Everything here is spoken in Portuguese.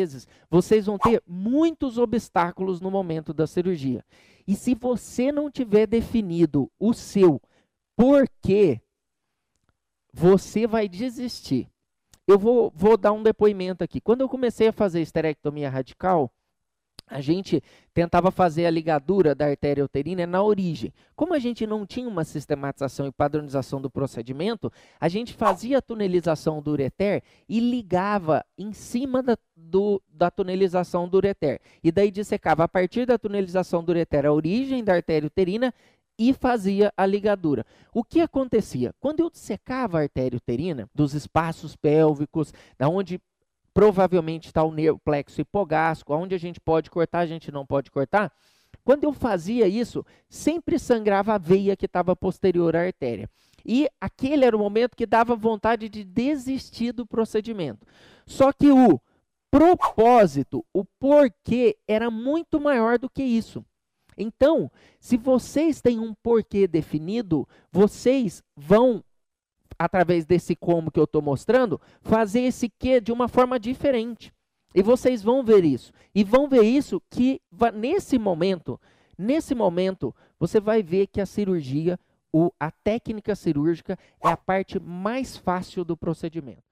vezes, vocês vão ter muitos obstáculos no momento da cirurgia. E se você não tiver definido o seu porquê, você vai desistir. Eu vou, vou dar um depoimento aqui. Quando eu comecei a fazer esterectomia radical, a gente tentava fazer a ligadura da artéria uterina na origem. Como a gente não tinha uma sistematização e padronização do procedimento, a gente fazia a tunelização do ureter e ligava em cima da, do, da tunelização do ureter. E daí dissecava a partir da tunelização do ureter a origem da artéria uterina e fazia a ligadura. O que acontecia? Quando eu dissecava a artéria uterina, dos espaços pélvicos, da onde provavelmente está o neoplexo hipogástrico, onde a gente pode cortar, a gente não pode cortar. Quando eu fazia isso, sempre sangrava a veia que estava posterior à artéria. E aquele era o momento que dava vontade de desistir do procedimento. Só que o propósito, o porquê, era muito maior do que isso. Então, se vocês têm um porquê definido, vocês vão através desse como que eu estou mostrando, fazer esse que de uma forma diferente. E vocês vão ver isso. E vão ver isso que nesse momento, nesse momento, você vai ver que a cirurgia, o, a técnica cirúrgica é a parte mais fácil do procedimento.